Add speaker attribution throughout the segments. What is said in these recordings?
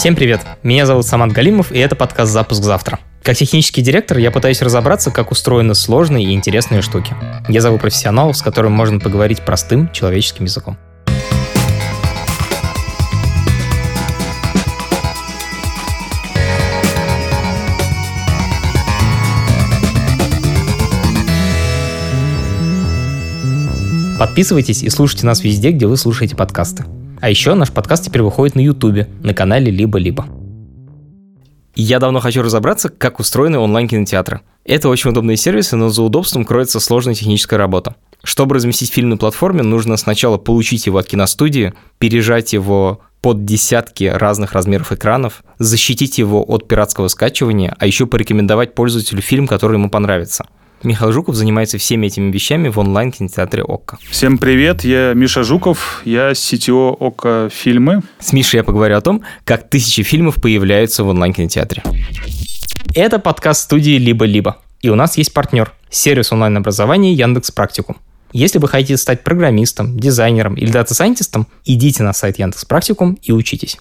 Speaker 1: Всем привет! Меня зовут Самат Галимов, и это подкаст «Запуск завтра». Как технический директор я пытаюсь разобраться, как устроены сложные и интересные штуки. Я зову профессионалов, с которыми можно поговорить простым человеческим языком. Подписывайтесь и слушайте нас везде, где вы слушаете подкасты. А еще наш подкаст теперь выходит на Ютубе, на канале «Либо-либо». Я давно хочу разобраться, как устроены онлайн-кинотеатры. Это очень удобные сервисы, но за удобством кроется сложная техническая работа. Чтобы разместить фильм на платформе, нужно сначала получить его от киностудии, пережать его под десятки разных размеров экранов, защитить его от пиратского скачивания, а еще порекомендовать пользователю фильм, который ему понравится – Михаил Жуков занимается всеми этими вещами в онлайн-кинотеатре ОККО.
Speaker 2: Всем привет, я Миша Жуков, я CTO ОККО Фильмы.
Speaker 1: С Мишей я поговорю о том, как тысячи фильмов появляются в онлайн-кинотеатре. Это подкаст студии «Либо-либо». И у нас есть партнер – сервис онлайн-образования Яндекс Практикум. Если вы хотите стать программистом, дизайнером или дата-сайентистом, идите на сайт Яндекс Практикум и учитесь.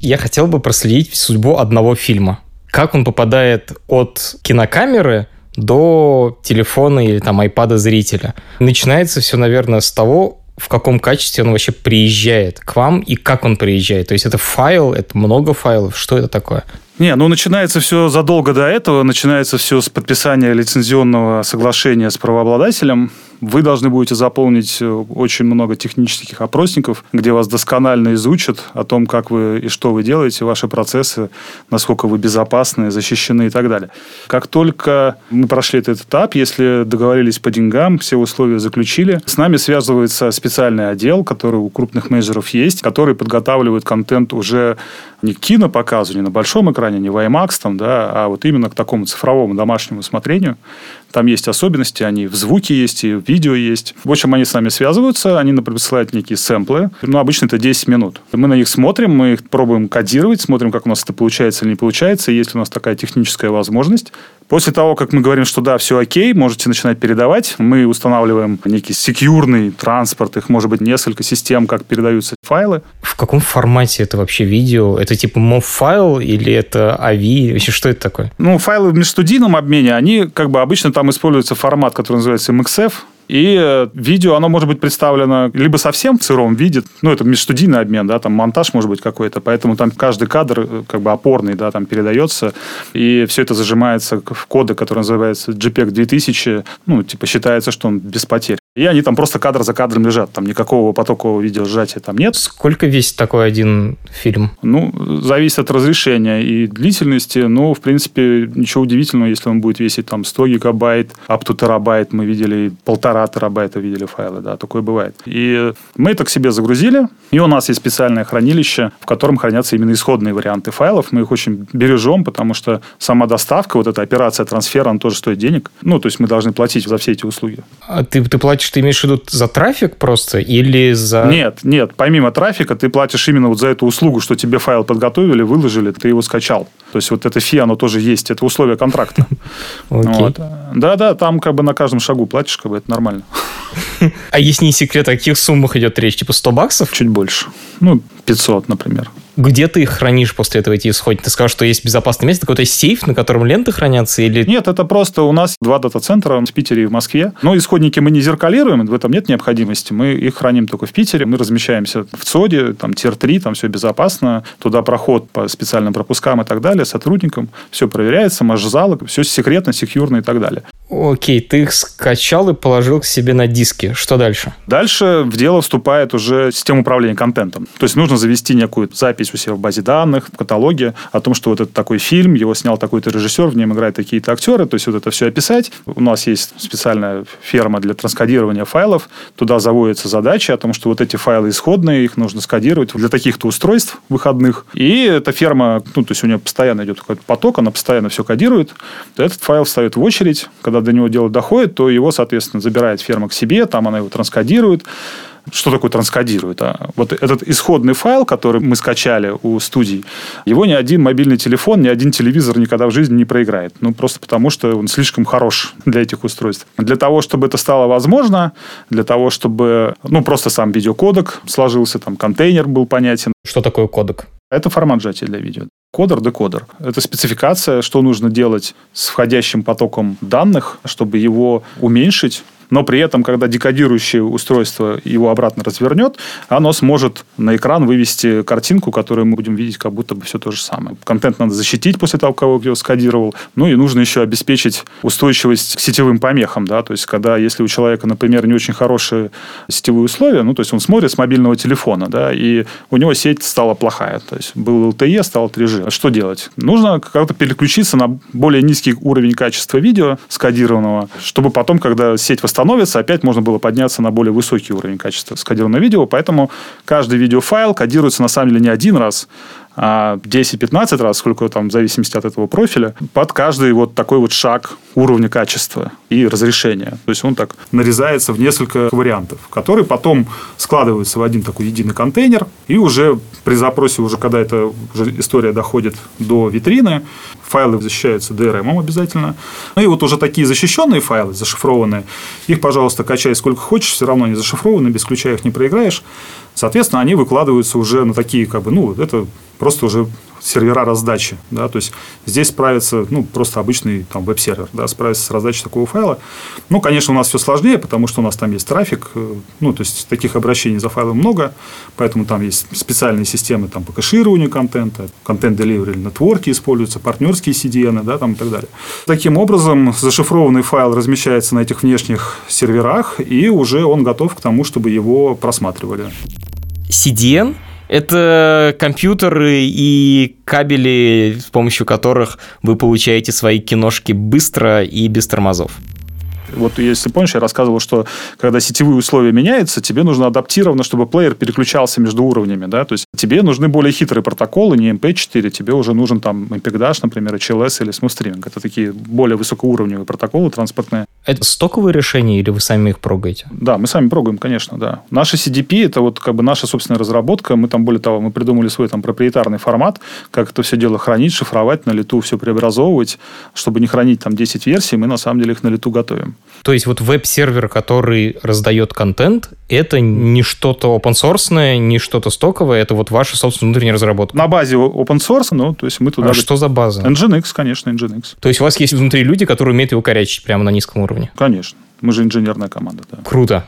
Speaker 1: Я хотел бы проследить судьбу одного фильма. Как он попадает от кинокамеры до телефона или там айпада зрителя. Начинается все, наверное, с того, в каком качестве он вообще приезжает к вам и как он приезжает. То есть это файл, это много файлов, что это такое?
Speaker 2: Не, ну начинается все задолго до этого, начинается все с подписания лицензионного соглашения с правообладателем. Вы должны будете заполнить э, очень много технических опросников, где вас досконально изучат о том, как вы и что вы делаете, ваши процессы, насколько вы безопасны, защищены и так далее. Как только мы прошли этот этап, если договорились по деньгам, все условия заключили, с нами связывается специальный отдел, который у крупных менеджеров есть, который подготавливает контент уже не к кинопоказу, не на большом экране, не в IMAX, там, да, а вот именно к такому цифровому домашнему смотрению. Там есть особенности, они в звуке есть и в видео есть. В общем, они с нами связываются, они нам присылают некие сэмплы. Ну, обычно это 10 минут. Мы на них смотрим, мы их пробуем кодировать, смотрим, как у нас это получается или не получается. Есть ли у нас такая техническая возможность. После того, как мы говорим, что да, все окей, можете начинать передавать, мы устанавливаем некий секьюрный транспорт, их может быть несколько систем, как передаются файлы.
Speaker 1: В каком формате это вообще видео? Это типа MOV-файл или это AVI? Вообще, что это такое?
Speaker 2: Ну, файлы в межстудийном обмене, они как бы обычно там используется формат, который называется MXF, и э, видео, оно может быть представлено либо совсем в сыром виде, ну, это межстудийный обмен, да, там монтаж может быть какой-то, поэтому там каждый кадр э, как бы опорный, да, там передается, и все это зажимается в коды, который называется JPEG 2000, ну, типа считается, что он без потерь. И они там просто кадр за кадром лежат, там никакого потокового видеосжатия там нет.
Speaker 1: Сколько весит такой один фильм?
Speaker 2: Ну, зависит от разрешения и длительности, но, в принципе, ничего удивительного, если он будет весить там 100 гигабайт, up to терабайт, мы видели полтора терабайта видели файлы, да, такое бывает. И мы это к себе загрузили, и у нас есть специальное хранилище, в котором хранятся именно исходные варианты файлов. Мы их очень бережем, потому что сама доставка, вот эта операция трансфера, она тоже стоит денег. Ну, то есть мы должны платить за все эти услуги.
Speaker 1: А ты, ты платишь, ты имеешь в виду за трафик просто или за...
Speaker 2: Нет, нет, помимо трафика ты платишь именно вот за эту услугу, что тебе файл подготовили, выложили, ты его скачал. То есть вот это фи, оно тоже есть, это условие контракта. Да-да, там как бы на каждом шагу платишь, как бы это нормально нормально.
Speaker 1: А если не секрет, о каких суммах идет речь? Типа 100 баксов?
Speaker 2: Чуть больше. Ну, 500, например.
Speaker 1: Где ты их хранишь после этого эти исходники? Ты сказал, что есть безопасное место, какой-то сейф, на котором ленты хранятся? Или...
Speaker 2: Нет, это просто у нас два дата-центра в Питере и в Москве. Но исходники мы не зеркалируем, в этом нет необходимости. Мы их храним только в Питере. Мы размещаемся в ЦОДе, там тир-3, там все безопасно. Туда проход по специальным пропускам и так далее, сотрудникам. Все проверяется, марш-залы, все секретно, секьюрно и так далее.
Speaker 1: Окей, ты их скачал и положил к себе на диски. Что дальше?
Speaker 2: Дальше в дело вступает уже система управления контентом. То есть нужно завести некую запись у себя в базе данных, в каталоге о том, что вот это такой фильм, его снял такой-то режиссер, в нем играют такие-то актеры. То есть вот это все описать. У нас есть специальная ферма для транскодирования файлов. Туда заводятся задачи о том, что вот эти файлы исходные, их нужно скодировать для таких-то устройств выходных. И эта ферма, ну, то есть у нее постоянно идет какой-то поток, она постоянно все кодирует. Этот файл встает в очередь, когда когда до него дело доходит, то его, соответственно, забирает ферма к себе, там она его транскодирует. Что такое транскодирует? А? Вот этот исходный файл, который мы скачали у студий, его ни один мобильный телефон, ни один телевизор никогда в жизни не проиграет. Ну, просто потому, что он слишком хорош для этих устройств. Для того, чтобы это стало возможно, для того, чтобы, ну, просто сам видеокодек сложился, там, контейнер был понятен.
Speaker 1: Что такое кодек?
Speaker 2: Это формат сжатия для видео. Кодер, декодер. Это спецификация, что нужно делать с входящим потоком данных, чтобы его уменьшить, но при этом, когда декодирующее устройство его обратно развернет, оно сможет на экран вывести картинку, которую мы будем видеть как будто бы все то же самое. Контент надо защитить после того, как его скодировал. Ну и нужно еще обеспечить устойчивость к сетевым помехам. Да? То есть, когда, если у человека, например, не очень хорошие сетевые условия, ну, то есть он смотрит с мобильного телефона, да, и у него сеть стала плохая. То есть, был LTE, стал 3G. Что делать? Нужно как-то переключиться на более низкий уровень качества видео скодированного, чтобы потом, когда сеть восстановится, становится, опять можно было подняться на более высокий уровень качества скодированного видео. Поэтому каждый видеофайл кодируется на самом деле не один раз, 10-15 а раз, сколько там, в зависимости от этого профиля, под каждый вот такой вот шаг уровня качества и разрешения. То есть он так нарезается в несколько вариантов, которые потом складываются в один такой единый контейнер, и уже при запросе, уже когда эта история доходит до витрины, файлы защищаются DRM обязательно. Ну и вот уже такие защищенные файлы, зашифрованные, их, пожалуйста, качай сколько хочешь, все равно они зашифрованы, без ключа их не проиграешь. Соответственно, они выкладываются уже на такие, как бы, ну, это просто уже сервера раздачи. Да? То есть здесь справится ну, просто обычный там, веб-сервер, да, справится с раздачей такого файла. Ну, конечно, у нас все сложнее, потому что у нас там есть трафик, э, ну, то есть таких обращений за файлом много, поэтому там есть специальные системы там, по кэшированию контента, контент-деливери нетворки используются, партнерские CDN да, там, и так далее. Таким образом, зашифрованный файл размещается на этих внешних серверах, и уже он готов к тому, чтобы его просматривали.
Speaker 1: CDN это компьютеры и кабели, с помощью которых вы получаете свои киношки быстро и без тормозов.
Speaker 2: Вот если помнишь, я рассказывал, что когда сетевые условия меняются, тебе нужно адаптировано, чтобы плеер переключался между уровнями. Да? То есть тебе нужны более хитрые протоколы, не MP4, тебе уже нужен там MPEG-Dash, например, HLS или Smooth Streaming. Это такие более высокоуровневые протоколы транспортные.
Speaker 1: Это стоковые решения или вы сами их прогаете?
Speaker 2: Да, мы сами прогаем, конечно, да. Наши CDP – это вот как бы наша собственная разработка. Мы там, более того, мы придумали свой там проприетарный формат, как это все дело хранить, шифровать, на лету все преобразовывать, чтобы не хранить там 10 версий, мы на самом деле их на лету готовим.
Speaker 1: То есть вот веб-сервер, который раздает контент, это не что-то open source, не что-то стоковое, это вот ваша собственная внутренняя разработка.
Speaker 2: На базе open source, ну, то есть мы туда...
Speaker 1: А что за база?
Speaker 2: Nginx, конечно, Nginx.
Speaker 1: То есть у вас есть внутри люди, которые умеют его корячить прямо на низком уровне?
Speaker 2: Конечно. Мы же инженерная команда, да.
Speaker 1: Круто.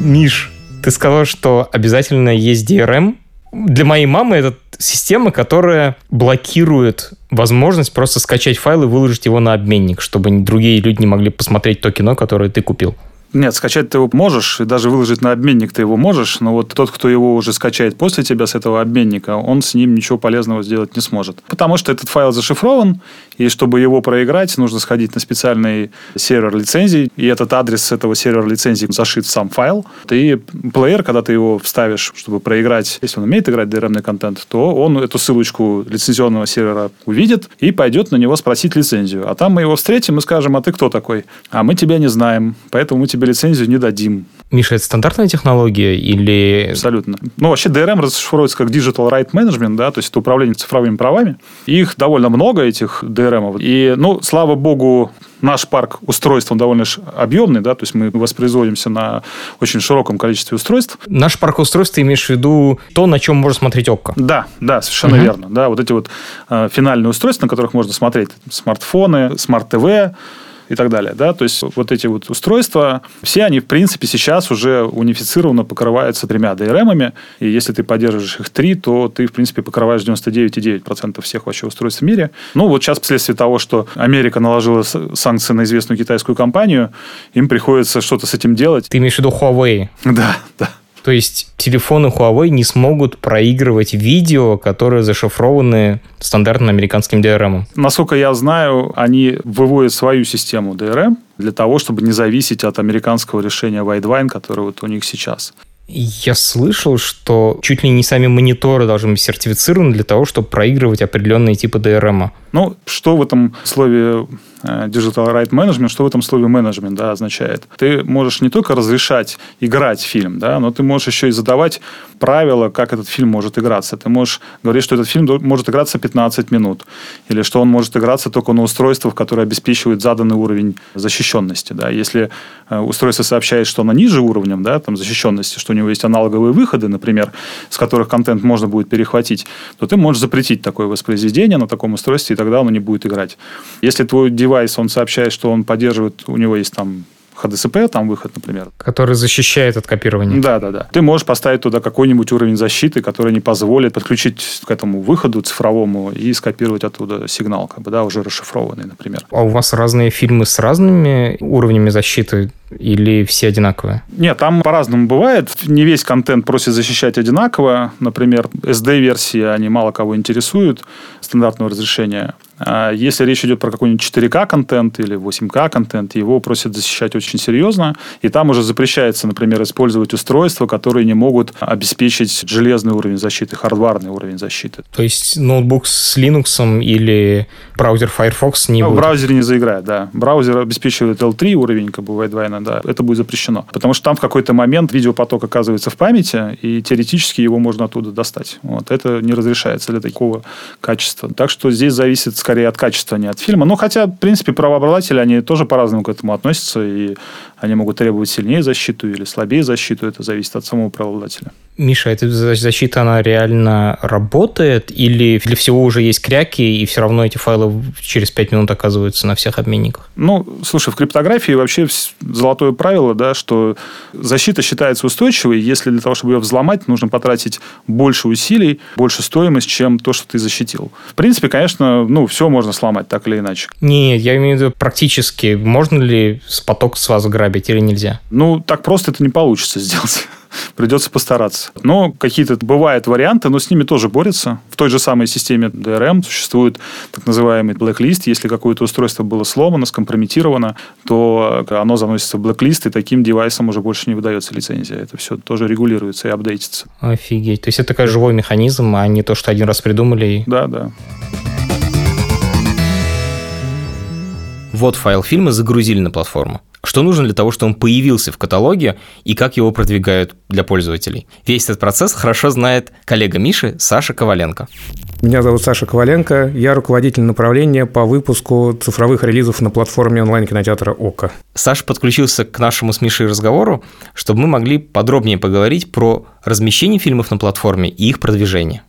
Speaker 1: Миш, ты сказал, что обязательно есть DRM. Для моей мамы это система, которая блокирует возможность просто скачать файл и выложить его на обменник, чтобы другие люди не могли посмотреть то кино, которое ты купил.
Speaker 2: Нет, скачать ты его можешь, и даже выложить на обменник ты его можешь, но вот тот, кто его уже скачает после тебя с этого обменника, он с ним ничего полезного сделать не сможет. Потому что этот файл зашифрован, и чтобы его проиграть, нужно сходить на специальный сервер лицензий, и этот адрес этого сервера лицензий зашит в сам файл. Ты плеер, когда ты его вставишь, чтобы проиграть, если он умеет играть DRM контент, то он эту ссылочку лицензионного сервера увидит и пойдет на него спросить лицензию. А там мы его встретим и скажем, а ты кто такой? А мы тебя не знаем, поэтому мы тебе тебе лицензию не дадим.
Speaker 1: Миша, это стандартная технология или...
Speaker 2: Абсолютно. Ну, вообще DRM расшифровывается как Digital Right Management, да, то есть это управление цифровыми правами. Их довольно много, этих DRM. И, ну, слава богу, наш парк устройств, он довольно объемный, да, то есть мы воспроизводимся на очень широком количестве устройств.
Speaker 1: Наш парк устройств, ты имеешь в виду то, на чем можно смотреть Okko?
Speaker 2: Да, да, совершенно угу. верно. Да, вот эти вот э, финальные устройства, на которых можно смотреть смартфоны, смарт-ТВ, и так далее. Да? То есть вот эти вот устройства, все они, в принципе, сейчас уже унифицированно покрываются тремя DRM-ами. И если ты поддерживаешь их три, то ты, в принципе, покрываешь 99,9% всех вообще устройств в мире. Ну, вот сейчас, вследствие того, что Америка наложила санкции на известную китайскую компанию, им приходится что-то с этим делать.
Speaker 1: Ты имеешь в виду Huawei?
Speaker 2: Да, да.
Speaker 1: То есть телефоны Huawei не смогут проигрывать видео, которые зашифрованы стандартным американским DRM.
Speaker 2: Насколько я знаю, они выводят свою систему DRM для того, чтобы не зависеть от американского решения Widevine, которое вот у них сейчас.
Speaker 1: Я слышал, что чуть ли не сами мониторы должны быть сертифицированы для того, чтобы проигрывать определенные типы DRM.
Speaker 2: Ну, что в этом слове э, Digital Right Management, что в этом слове менеджмент да, означает? Ты можешь не только разрешать играть фильм, да, но ты можешь еще и задавать правила, как этот фильм может играться. Ты можешь говорить, что этот фильм может играться 15 минут, или что он может играться только на устройствах, которые обеспечивают заданный уровень защищенности. Да. Если э, устройство сообщает, что оно ниже уровнем да, там, защищенности, что у него есть аналоговые выходы, например, с которых контент можно будет перехватить, то ты можешь запретить такое воспроизведение на таком устройстве, и тогда оно не будет играть. Если твой девайс, он сообщает, что он поддерживает, у него есть там HDCP, там выход, например.
Speaker 1: Который защищает от копирования.
Speaker 2: Да, да, да. Ты можешь поставить туда какой-нибудь уровень защиты, который не позволит подключить к этому выходу цифровому и скопировать оттуда сигнал, как бы, да, уже расшифрованный, например.
Speaker 1: А у вас разные фильмы с разными уровнями защиты? Или все одинаковые?
Speaker 2: Нет, там по-разному бывает. Не весь контент просит защищать одинаково. Например, SD-версии, они мало кого интересуют, стандартного разрешения. А если речь идет про какой-нибудь 4К контент или 8К контент, его просят защищать очень серьезно. И там уже запрещается, например, использовать устройства, которые не могут обеспечить железный уровень защиты, хардварный уровень защиты.
Speaker 1: То есть ноутбук с Linux или браузер Firefox не ну,
Speaker 2: будет? В браузере не заиграет, да. Браузер обеспечивает L3 уровень, как бывает двойной да, это будет запрещено. Потому что там в какой-то момент видеопоток оказывается в памяти, и теоретически его можно оттуда достать. Вот. Это не разрешается для такого качества. Так что здесь зависит скорее от качества, а не от фильма. Но хотя, в принципе, правообладатели, они тоже по-разному к этому относятся, и они могут требовать сильнее защиту или слабее защиту. Это зависит от самого правообладателя.
Speaker 1: Миша, эта защита, она реально работает? Или для всего уже есть кряки, и все равно эти файлы через 5 минут оказываются на всех обменниках?
Speaker 2: Ну, слушай, в криптографии вообще золотое правило, да, что защита считается устойчивой, если для того, чтобы ее взломать, нужно потратить больше усилий, больше стоимость, чем то, что ты защитил. В принципе, конечно, ну, все можно сломать так или иначе.
Speaker 1: Не, я имею в виду практически. Можно ли с поток с вас грабить или нельзя?
Speaker 2: Ну, так просто это не получится сделать придется постараться. Но какие-то бывают варианты, но с ними тоже борются. В той же самой системе DRM существует так называемый blacklist. Если какое-то устройство было сломано, скомпрометировано, то оно заносится в blacklist, и таким девайсом уже больше не выдается лицензия. Это все тоже регулируется и апдейтится.
Speaker 1: Офигеть. То есть это такой живой механизм, а не то, что один раз придумали. И...
Speaker 2: Да, да.
Speaker 1: Вот файл фильма загрузили на платформу. Что нужно для того, чтобы он появился в каталоге и как его продвигают для пользователей? Весь этот процесс хорошо знает коллега Миши Саша Коваленко.
Speaker 3: Меня зовут Саша Коваленко, я руководитель направления по выпуску цифровых релизов на платформе онлайн-кинотеатра ОКО.
Speaker 1: Саша подключился к нашему с Мишей разговору, чтобы мы могли подробнее поговорить про размещение фильмов на платформе и их продвижение.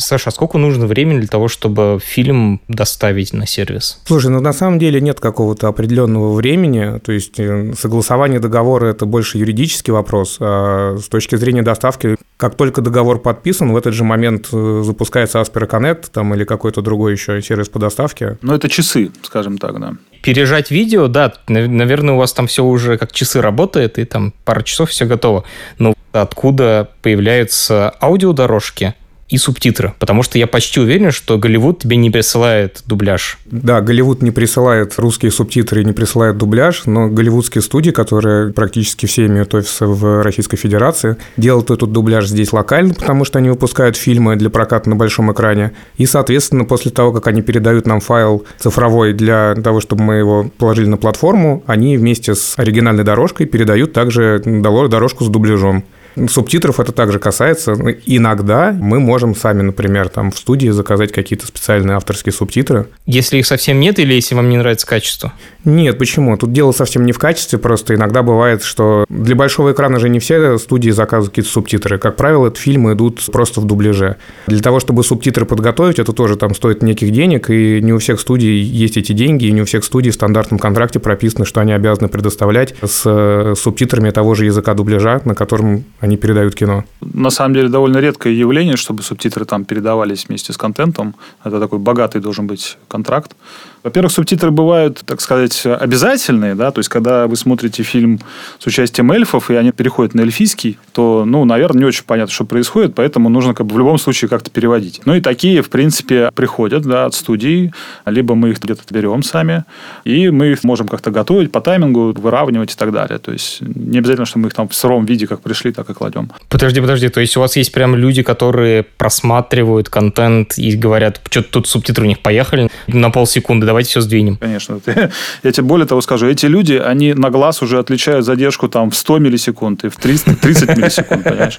Speaker 1: Саша, а сколько нужно времени для того, чтобы фильм доставить на сервис?
Speaker 3: Слушай, ну на самом деле нет какого-то определенного времени. То есть э, согласование договора – это больше юридический вопрос. А с точки зрения доставки, как только договор подписан, в этот же момент э, запускается Aspera Connect там, или какой-то другой еще сервис по доставке.
Speaker 2: Ну, это часы, скажем так, да.
Speaker 1: Пережать видео, да, наверное, у вас там все уже как часы работает, и там пара часов все готово. Но откуда появляются аудиодорожки – и субтитры, потому что я почти уверен, что Голливуд тебе не присылает дубляж.
Speaker 3: Да, Голливуд не присылает русские субтитры не присылает дубляж, но голливудские студии, которые практически все имеют офисы в Российской Федерации, делают этот дубляж здесь локально, потому что они выпускают фильмы для проката на большом экране, и, соответственно, после того, как они передают нам файл цифровой для того, чтобы мы его положили на платформу, они вместе с оригинальной дорожкой передают также дорожку с дубляжом. Субтитров это также касается. Иногда мы можем сами, например, там в студии заказать какие-то специальные авторские субтитры.
Speaker 1: Если их совсем нет или если вам не нравится качество?
Speaker 3: Нет, почему? Тут дело совсем не в качестве, просто иногда бывает, что для большого экрана же не все студии заказывают какие-то субтитры. Как правило, это фильмы идут просто в дубляже. Для того, чтобы субтитры подготовить, это тоже там стоит неких денег, и не у всех студий есть эти деньги, и не у всех студий в стандартном контракте прописано, что они обязаны предоставлять с э, субтитрами того же языка дубляжа, на котором они передают кино.
Speaker 2: На самом деле довольно редкое явление, чтобы субтитры там передавались вместе с контентом. Это такой богатый должен быть контракт. Во-первых, субтитры бывают, так сказать, обязательные, да, то есть, когда вы смотрите фильм с участием эльфов, и они переходят на эльфийский, то, ну, наверное, не очень понятно, что происходит, поэтому нужно как бы в любом случае как-то переводить. Ну, и такие, в принципе, приходят, да, от студии, либо мы их где-то берем сами, и мы их можем как-то готовить по таймингу, выравнивать и так далее. То есть, не обязательно, что мы их там в сыром виде, как пришли, так и кладем.
Speaker 1: Подожди, подожди, то есть у вас есть прям люди, которые просматривают контент и говорят, что-то тут субтитры у них поехали на полсекунды, давайте все сдвинем.
Speaker 2: Конечно. Я тебе более того скажу, эти люди, они на глаз уже отличают задержку там в 100 миллисекунд и в 30, 30 миллисекунд, понимаешь?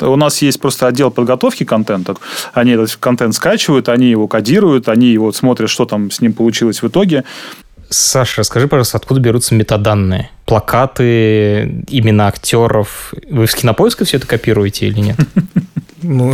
Speaker 2: У нас есть просто отдел подготовки контента. Они этот контент скачивают, они его кодируют, они его смотрят, что там с ним получилось в итоге.
Speaker 1: Саша, расскажи, пожалуйста, откуда берутся метаданные? Плакаты, имена актеров. Вы в кинопоиске все это копируете или нет?
Speaker 3: Ну,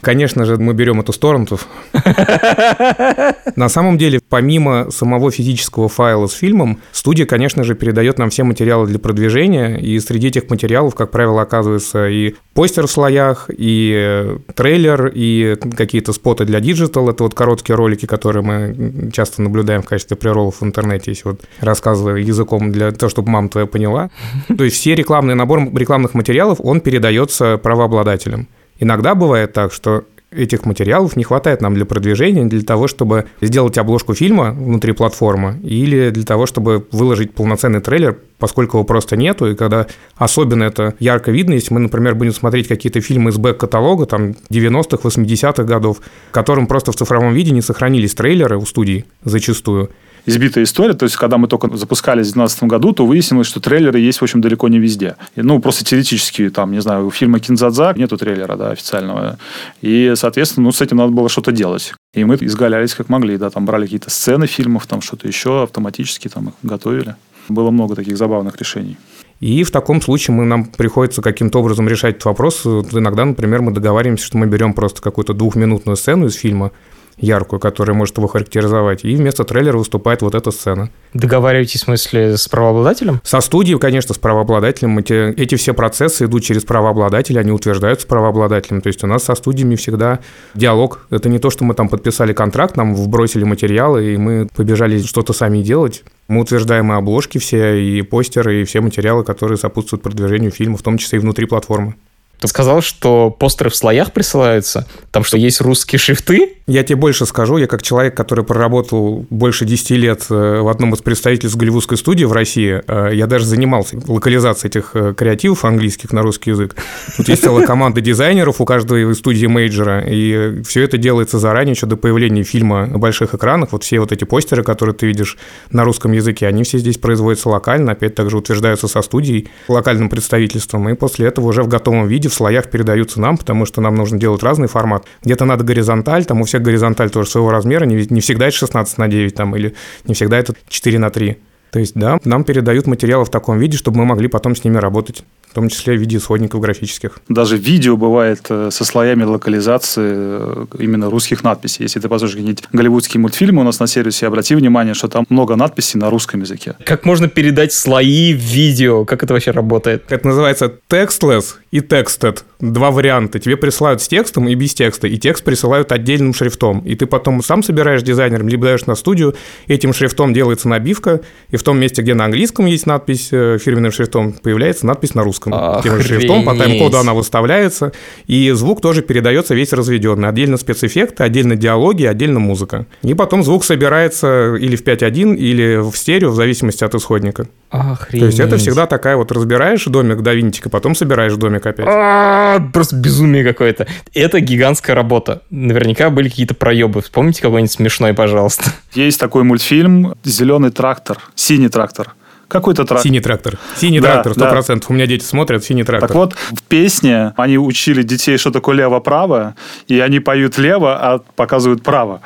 Speaker 3: Конечно же, мы берем эту сторону. На самом деле, помимо самого физического файла с фильмом, студия, конечно же, передает нам все материалы для продвижения, и среди этих материалов, как правило, оказывается и постер в слоях, и э, трейлер, и какие-то споты для digital. Это вот короткие ролики, которые мы часто наблюдаем в качестве преролов в интернете, если вот рассказывая языком для того, чтобы мама твоя поняла. То есть все рекламный набор рекламных материалов, он передается правообладателям. Иногда бывает так, что этих материалов не хватает нам для продвижения, для того, чтобы сделать обложку фильма внутри платформы или для того, чтобы выложить полноценный трейлер, поскольку его просто нету, и когда особенно это ярко видно, если мы, например, будем смотреть какие-то фильмы из бэк-каталога, там, 90-х, 80-х годов, которым просто в цифровом виде не сохранились трейлеры у студий зачастую,
Speaker 2: избитая история. То есть, когда мы только запускались в 2012 году, то выяснилось, что трейлеры есть, в общем, далеко не везде. Ну, просто теоретически, там, не знаю, у фильма «Кинзадза» нету трейлера, да, официального. И, соответственно, ну, с этим надо было что-то делать. И мы изгалялись как могли, да, там брали какие-то сцены фильмов, там что-то еще, автоматически там их готовили. Было много таких забавных решений.
Speaker 3: И в таком случае мы, нам приходится каким-то образом решать этот вопрос. Иногда, например, мы договариваемся, что мы берем просто какую-то двухминутную сцену из фильма, яркую, которая может его характеризовать, и вместо трейлера выступает вот эта сцена.
Speaker 1: Договариваетесь, в смысле, с правообладателем?
Speaker 3: Со студией, конечно, с правообладателем. Эти, эти все процессы идут через правообладателя, они утверждаются правообладателем. То есть у нас со студиями всегда диалог. Это не то, что мы там подписали контракт, нам вбросили материалы, и мы побежали что-то сами делать. Мы утверждаем и обложки все, и постеры, и все материалы, которые сопутствуют продвижению фильма, в том числе и внутри платформы.
Speaker 1: Ты сказал, что постеры в слоях присылаются, там что, есть русские шрифты?
Speaker 3: Я тебе больше скажу, я как человек, который проработал больше 10 лет э, в одном из представительств голливудской студии в России, э, я даже занимался локализацией этих э, креативов английских на русский язык. Тут есть целая команда дизайнеров у каждой студии мейджора, и все это делается заранее, еще до появления фильма на больших экранах. Вот все вот эти постеры, которые ты видишь на русском языке, они все здесь производятся локально, опять также утверждаются со студией, локальным представительством, и после этого уже в готовом виде в слоях передаются нам, потому что нам нужно делать разный формат. Где-то надо горизонталь, там у всех горизонталь тоже своего размера, не, не всегда это 16 на 9 там, или не всегда это 4 на 3. То есть, да, нам передают материалы в таком виде, чтобы мы могли потом с ними работать в том числе в виде исходников графических.
Speaker 2: Даже видео бывает э, со слоями локализации э, именно русских надписей. Если ты посмотришь какие-нибудь голливудские мультфильмы у нас на сервисе, обрати внимание, что там много надписей на русском языке.
Speaker 1: Как можно передать слои в видео? Как это вообще работает?
Speaker 3: Это называется textless и texted. Два варианта. Тебе присылают с текстом и без текста, и текст присылают отдельным шрифтом. И ты потом сам собираешь дизайнером, либо даешь на студию, этим шрифтом делается набивка, и в том месте, где на английском есть надпись э, фирменным шрифтом, появляется надпись на русском Охренеть. тем же шрифтом, по тайм-коду она выставляется, и звук тоже передается весь разведенный. Отдельно спецэффекты, отдельно диалоги, отдельно музыка. И потом звук собирается или в 5.1, или в стерео, в зависимости от исходника.
Speaker 1: Охренеть.
Speaker 3: То есть это всегда такая вот разбираешь домик до винтика, потом собираешь домик опять.
Speaker 1: А, просто безумие какое-то. Это гигантская работа. Наверняка были какие-то проебы. Вспомните какой-нибудь смешной, пожалуйста.
Speaker 2: Есть такой мультфильм «Зеленый трактор», «Синий трактор». Какой-то трактор.
Speaker 3: Синий трактор. Синий да, трактор, сто процентов. Да. У меня дети смотрят «Синий трактор».
Speaker 2: Так вот, в песне они учили детей, что такое лево-право, и они поют лево, а показывают право.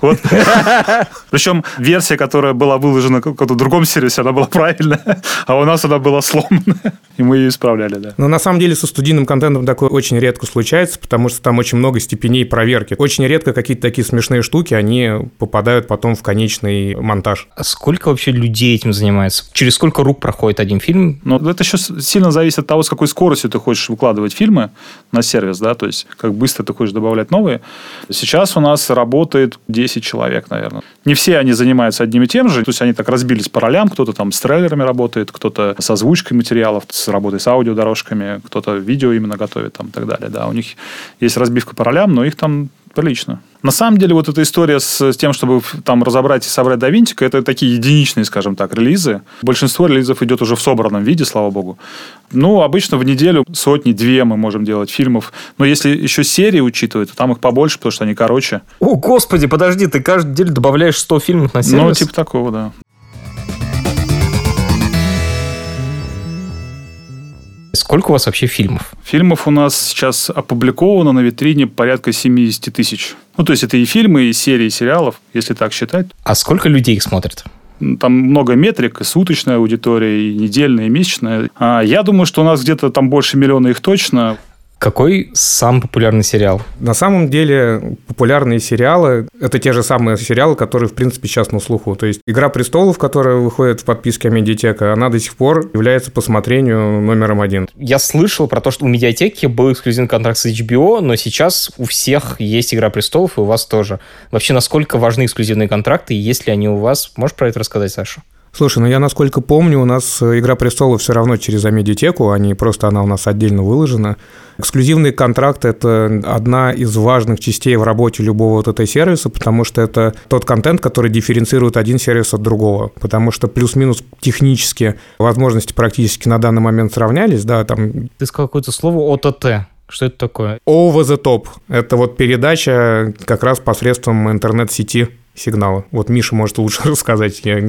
Speaker 2: Вот. Причем версия, которая была выложена в каком-то другом сервисе, она была правильная, а у нас она была сломанная. И мы ее исправляли, да.
Speaker 3: Но на самом деле со студийным контентом такое очень редко случается, потому что там очень много степеней проверки. Очень редко какие-то такие смешные штуки, они попадают потом в конечный монтаж.
Speaker 1: А сколько вообще людей этим занимается? Через сколько рук проходит один фильм?
Speaker 2: Ну, это еще сильно зависит от того, с какой скоростью ты хочешь выкладывать фильмы на сервис, да, то есть как быстро ты хочешь добавлять новые. Сейчас у нас работает 10 10 человек, наверное. Не все они занимаются одним и тем же, то есть они так разбились по ролям, кто-то там с трейлерами работает, кто-то с озвучкой материалов, с работой с аудиодорожками, кто-то видео именно готовит там и так далее. Да, у них есть разбивка по ролям, но их там прилично. На самом деле, вот эта история с, тем, чтобы там разобрать и собрать до винтика, это такие единичные, скажем так, релизы. Большинство релизов идет уже в собранном виде, слава богу. Ну, обычно в неделю сотни-две мы можем делать фильмов. Но если еще серии учитывать, то там их побольше, потому что они короче.
Speaker 1: О, господи, подожди, ты каждую неделю добавляешь 100 фильмов на сервис?
Speaker 2: Ну, типа такого, да.
Speaker 1: Сколько у вас вообще фильмов?
Speaker 2: Фильмов у нас сейчас опубликовано на витрине порядка 70 тысяч. Ну, то есть, это и фильмы, и серии сериалов, если так считать.
Speaker 1: А сколько людей их смотрят?
Speaker 2: Там много метрик, и суточная аудитория, и недельная, и месячная. А я думаю, что у нас где-то там больше миллиона их точно.
Speaker 1: Какой самый популярный сериал?
Speaker 3: На самом деле популярные сериалы – это те же самые сериалы, которые, в принципе, сейчас на слуху. То есть «Игра престолов», которая выходит в подписке Медиатека, она до сих пор является по смотрению номером один.
Speaker 1: Я слышал про то, что у Медиатеки был эксклюзивный контракт с HBO, но сейчас у всех есть «Игра престолов», и у вас тоже. Вообще, насколько важны эксклюзивные контракты, и есть ли они у вас? Можешь про это рассказать, Саша?
Speaker 3: Слушай, ну я насколько помню, у нас «Игра престолов» все равно через Амедиатеку, а не просто она у нас отдельно выложена. Эксклюзивный контракт – это одна из важных частей в работе любого вот этой сервиса, потому что это тот контент, который дифференцирует один сервис от другого. Потому что плюс-минус технически возможности практически на данный момент сравнялись, да, там...
Speaker 1: Ты сказал какое-то слово «ОТТ». Что это такое?
Speaker 3: Over the top. Это вот передача как раз посредством интернет-сети сигнала. Вот Миша может лучше рассказать, я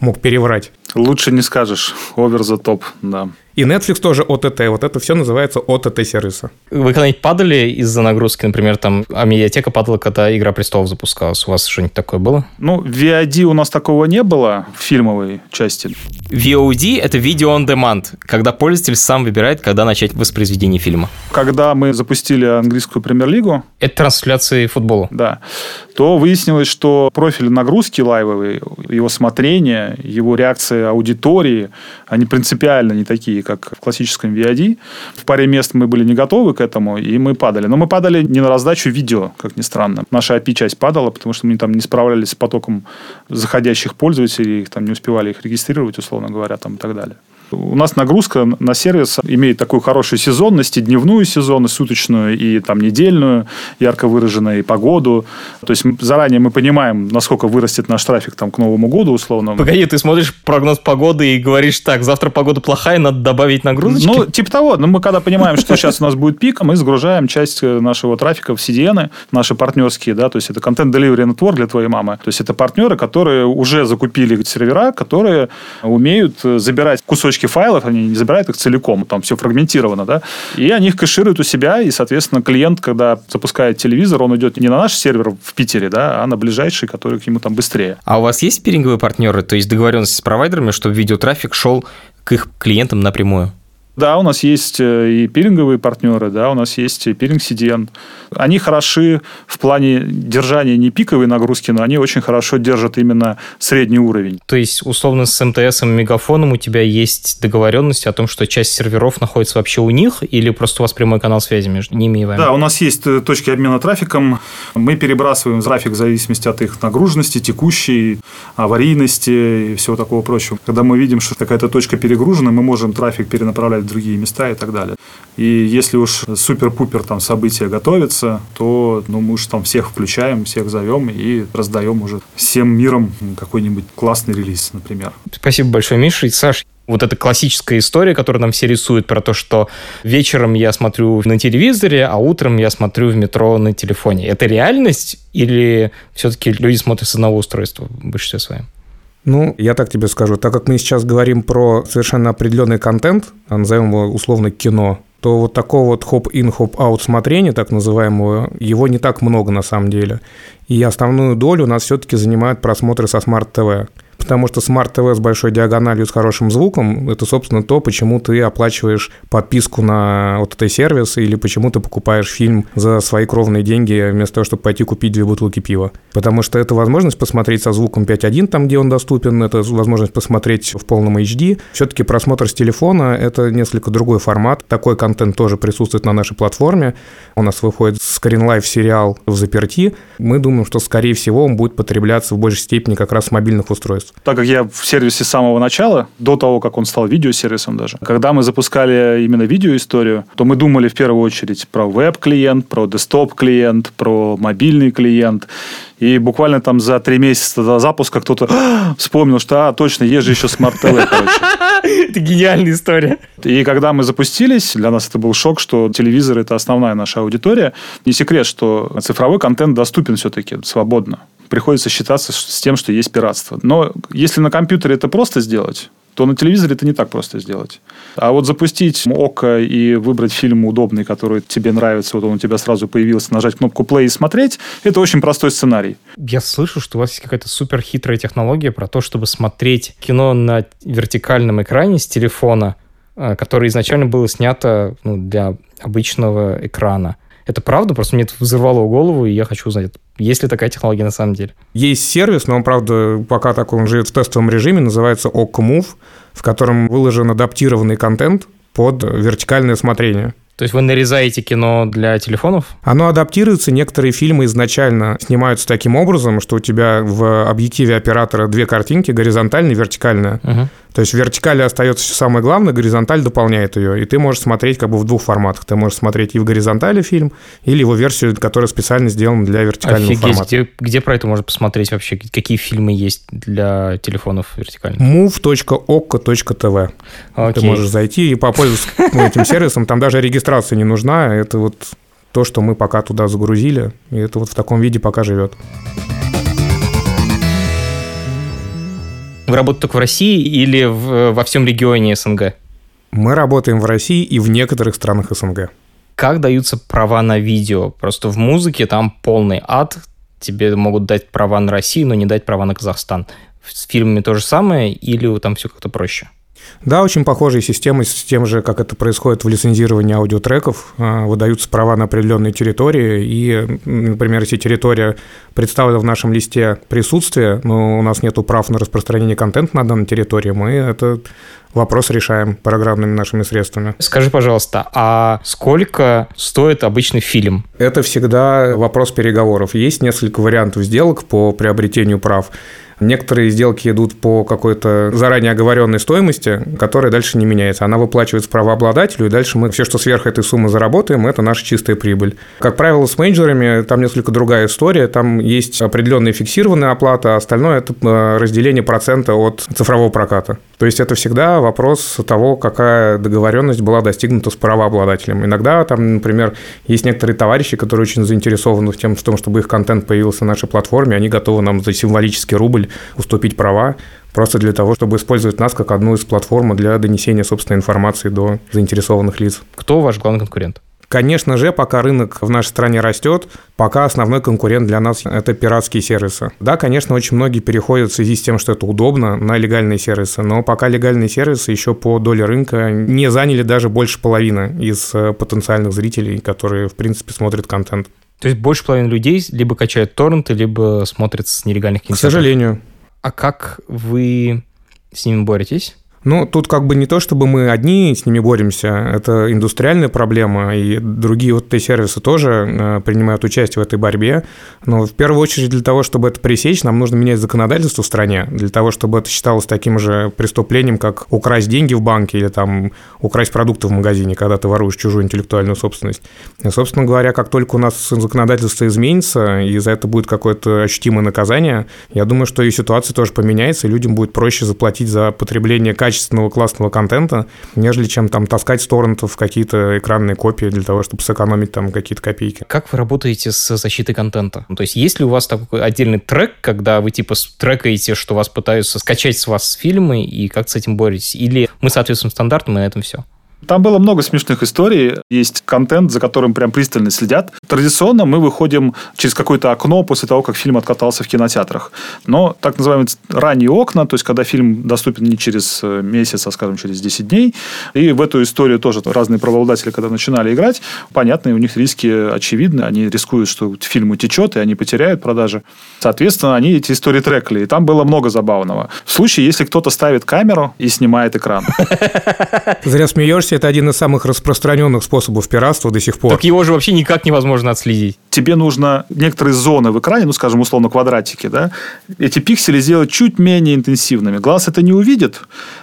Speaker 3: мог переврать.
Speaker 2: Лучше не скажешь. Over the top, да.
Speaker 3: И Netflix тоже ОТТ. Вот это все называется ОТТ-сервисы.
Speaker 1: Вы когда-нибудь падали из-за нагрузки, например, там, а медиатека падала, когда «Игра престолов» запускалась? У вас что-нибудь такое было?
Speaker 2: Ну, в VOD у нас такого не было в фильмовой части.
Speaker 1: VOD — это видео on demand, когда пользователь сам выбирает, когда начать воспроизведение фильма.
Speaker 2: Когда мы запустили английскую премьер-лигу...
Speaker 1: Это трансляции футбола.
Speaker 2: Да. То выяснилось, что профиль нагрузки лайвовый, его смотрение, его реакция аудитории, они принципиально не такие, как в классическом VOD. В паре мест мы были не готовы к этому, и мы падали. Но мы падали не на раздачу видео, как ни странно. Наша API-часть падала, потому что мы там не справлялись с потоком заходящих пользователей, их там не успевали их регистрировать, условно говоря, там и так далее. У нас нагрузка на сервис имеет такую хорошую сезонность, и дневную сезонность, суточную, и там недельную, ярко выраженную, и погоду. То есть заранее мы понимаем, насколько вырастет наш трафик там к Новому году, условно.
Speaker 1: Погоди, ты смотришь прогноз погоды и говоришь, так, завтра погода плохая, надо добавить нагрузочки?
Speaker 2: Ну, типа того. Но мы когда понимаем, что сейчас у нас будет пик, мы загружаем часть нашего трафика в CDN, наши партнерские, да, то есть это Content Delivery Network для твоей мамы. То есть это партнеры, которые уже закупили сервера, которые умеют забирать кусочки кусочки файлов, они не забирают их целиком, там все фрагментировано, да, и они их кэшируют у себя, и, соответственно, клиент, когда запускает телевизор, он идет не на наш сервер в Питере, да, а на ближайший, который к нему там быстрее.
Speaker 1: А у вас есть пиринговые партнеры, то есть договоренности с провайдерами, чтобы видеотрафик шел к их клиентам напрямую?
Speaker 2: Да, у нас есть э, и пиринговые партнеры, да, у нас есть и пиринг CDN. Они хороши в плане держания не пиковой нагрузки, но они очень хорошо держат именно средний уровень.
Speaker 1: То есть, условно, с МТС Мегафоном у тебя есть договоренность о том, что часть серверов находится вообще у них, или просто у вас прямой канал связи между ними и вами?
Speaker 2: Да, у нас есть э, точки обмена трафиком. Мы перебрасываем трафик в зависимости от их нагруженности, текущей, аварийности и всего такого прочего. Когда мы видим, что какая-то точка перегружена, мы можем трафик перенаправлять другие места и так далее. И если уж супер-пупер там события готовятся, то ну, мы уж там всех включаем, всех зовем и раздаем уже всем миром какой-нибудь классный релиз, например.
Speaker 1: Спасибо большое, Миша. И, Саш, вот эта классическая история, которую нам все рисуют про то, что вечером я смотрю на телевизоре, а утром я смотрю в метро на телефоне. Это реальность или все-таки люди смотрят с одного устройства в большинстве своем?
Speaker 3: Ну, я так тебе скажу, так как мы сейчас говорим про совершенно определенный контент, а назовем его условно кино, то вот такого вот hop-in, hop-out смотрения, так называемого, его не так много на самом деле. И основную долю у нас все-таки занимают просмотры со смарт-ТВ. Потому что смарт-ТВ с большой диагональю с хорошим звуком – это, собственно, то, почему ты оплачиваешь подписку на вот этот сервис или почему ты покупаешь фильм за свои кровные деньги вместо того, чтобы пойти купить две бутылки пива. Потому что это возможность посмотреть со звуком 5.1 там, где он доступен, это возможность посмотреть в полном HD. Все-таки просмотр с телефона – это несколько другой формат. Такой контент тоже присутствует на нашей платформе. У нас выходит Life сериал в заперти. Мы думаем, что, скорее всего, он будет потребляться в большей степени как раз с мобильных устройств.
Speaker 2: Так как я в сервисе с самого начала, до того, как он стал видеосервисом даже, когда мы запускали именно видеоисторию, то мы думали в первую очередь про веб-клиент, про десктоп-клиент, про мобильный клиент. И буквально там за три месяца до запуска кто-то «А, вспомнил, что, а, точно, есть же еще смарт-ТВ, короче.
Speaker 1: Это гениальная история.
Speaker 2: И когда мы запустились, для нас это был шок, что телевизор – это основная наша аудитория. Не секрет, что цифровой контент доступен все-таки свободно. Приходится считаться с тем, что есть пиратство. Но если на компьютере это просто сделать, то на телевизоре это не так просто сделать. А вот запустить Okko и выбрать фильм удобный, который тебе нравится, вот он у тебя сразу появился, нажать кнопку play и смотреть, это очень простой сценарий.
Speaker 1: Я слышу, что у вас есть какая-то супер хитрая технология про то, чтобы смотреть кино на вертикальном экране с телефона, э, которое изначально было снято ну, для обычного экрана. Это правда? Просто мне это взорвало голову, и я хочу узнать, есть ли такая технология на самом деле?
Speaker 3: Есть сервис, но он, правда, пока так он живет в тестовом режиме, называется OkMove, в котором выложен адаптированный контент под вертикальное смотрение.
Speaker 1: То есть вы нарезаете кино для телефонов?
Speaker 3: Оно адаптируется. Некоторые фильмы изначально снимаются таким образом, что у тебя в объективе оператора две картинки, горизонтальная и вертикальная. Угу. То есть в вертикали остается все самое главное, горизонталь дополняет ее. И ты можешь смотреть как бы в двух форматах. Ты можешь смотреть и в горизонтали фильм, или его версию, которая специально сделана для вертикального
Speaker 1: Офигеть,
Speaker 3: формата.
Speaker 1: Где, где про это можно посмотреть вообще? Какие фильмы есть для телефонов вертикальных?
Speaker 3: move.okko.tv Ты можешь зайти и попользоваться этим сервисом. Там даже регистрация не нужна. Это вот то, что мы пока туда загрузили. И это вот в таком виде пока живет.
Speaker 1: Вы работаете только в России или в, во всем регионе СНГ?
Speaker 3: Мы работаем в России и в некоторых странах СНГ.
Speaker 1: Как даются права на видео? Просто в музыке там полный ад. Тебе могут дать права на Россию, но не дать права на Казахстан. С фильмами то же самое или там все как-то проще?
Speaker 3: Да, очень похожие системы с тем же, как это происходит в лицензировании аудиотреков. А, выдаются права на определенные территории, и, например, если территория представлена в нашем листе присутствия, но у нас нет прав на распространение контента на данной территории, мы этот вопрос решаем программными нашими средствами.
Speaker 1: Скажи, пожалуйста, а сколько стоит обычный фильм?
Speaker 3: Это всегда вопрос переговоров. Есть несколько вариантов сделок по приобретению прав. Некоторые сделки идут по какой-то заранее оговоренной стоимости, которая дальше не меняется. Она выплачивается правообладателю, и дальше мы все, что сверх этой суммы заработаем, это наша чистая прибыль. Как правило, с менеджерами там несколько другая история. Там есть определенная фиксированная оплата, а остальное – это э, разделение процента от цифрового проката. То есть это всегда вопрос того, какая договоренность была достигнута с правообладателем. Иногда там, например, есть некоторые товарищи, которые очень заинтересованы в, тем, в том, чтобы их контент появился на нашей платформе, они готовы нам за символический рубль уступить права просто для того, чтобы использовать нас как одну из платформ для донесения собственной информации до заинтересованных лиц.
Speaker 1: Кто ваш главный конкурент?
Speaker 3: Конечно же, пока рынок в нашей стране растет, пока основной конкурент для нас – это пиратские сервисы. Да, конечно, очень многие переходят в связи с тем, что это удобно, на легальные сервисы, но пока легальные сервисы еще по доле рынка не заняли даже больше половины из э, потенциальных зрителей, которые, в принципе, смотрят контент.
Speaker 1: То есть больше половины людей либо качают торренты, либо смотрят с нелегальных
Speaker 3: кинотеатров? К сожалению.
Speaker 1: А как вы с ними боретесь?
Speaker 3: Ну, тут как бы не то, чтобы мы одни с ними боремся, это индустриальная проблема, и другие вот эти сервисы тоже э, принимают участие в этой борьбе. Но в первую очередь для того, чтобы это пресечь, нам нужно менять законодательство в стране, для того, чтобы это считалось таким же преступлением, как украсть деньги в банке или там украсть продукты в магазине, когда ты воруешь чужую интеллектуальную собственность. И, собственно говоря, как только у нас законодательство изменится, и за это будет какое-то ощутимое наказание, я думаю, что и ситуация тоже поменяется, и людям будет проще заплатить за потребление качественного качественного классного контента, нежели чем там таскать с торрентов какие-то экранные копии для того, чтобы сэкономить там какие-то копейки.
Speaker 1: Как вы работаете с защитой контента? То есть есть ли у вас такой отдельный трек, когда вы типа трекаете, что вас пытаются скачать с вас фильмы, и как с этим боретесь? Или мы соответствуем стандартам, и на этом все?
Speaker 2: Там было много смешных историй. Есть контент, за которым прям пристально следят. Традиционно мы выходим через какое-то окно после того, как фильм откатался в кинотеатрах. Но так называемые ранние окна, то есть когда фильм доступен не через э, месяц, а, скажем, через 10 дней. И в эту историю тоже разные правообладатели, когда начинали играть, понятно, у них риски очевидны. Они рискуют, что фильм утечет, и они потеряют продажи. Соответственно, они эти истории трекали. И там было много забавного. В случае, если кто-то ставит камеру и снимает экран.
Speaker 3: Зря смеешься, это один из самых распространенных способов пиратства до сих пор.
Speaker 1: Так его же вообще никак невозможно отследить.
Speaker 2: Тебе нужно некоторые зоны в экране, ну, скажем, условно, квадратики, да, эти пиксели сделать чуть менее интенсивными. Глаз это не увидит,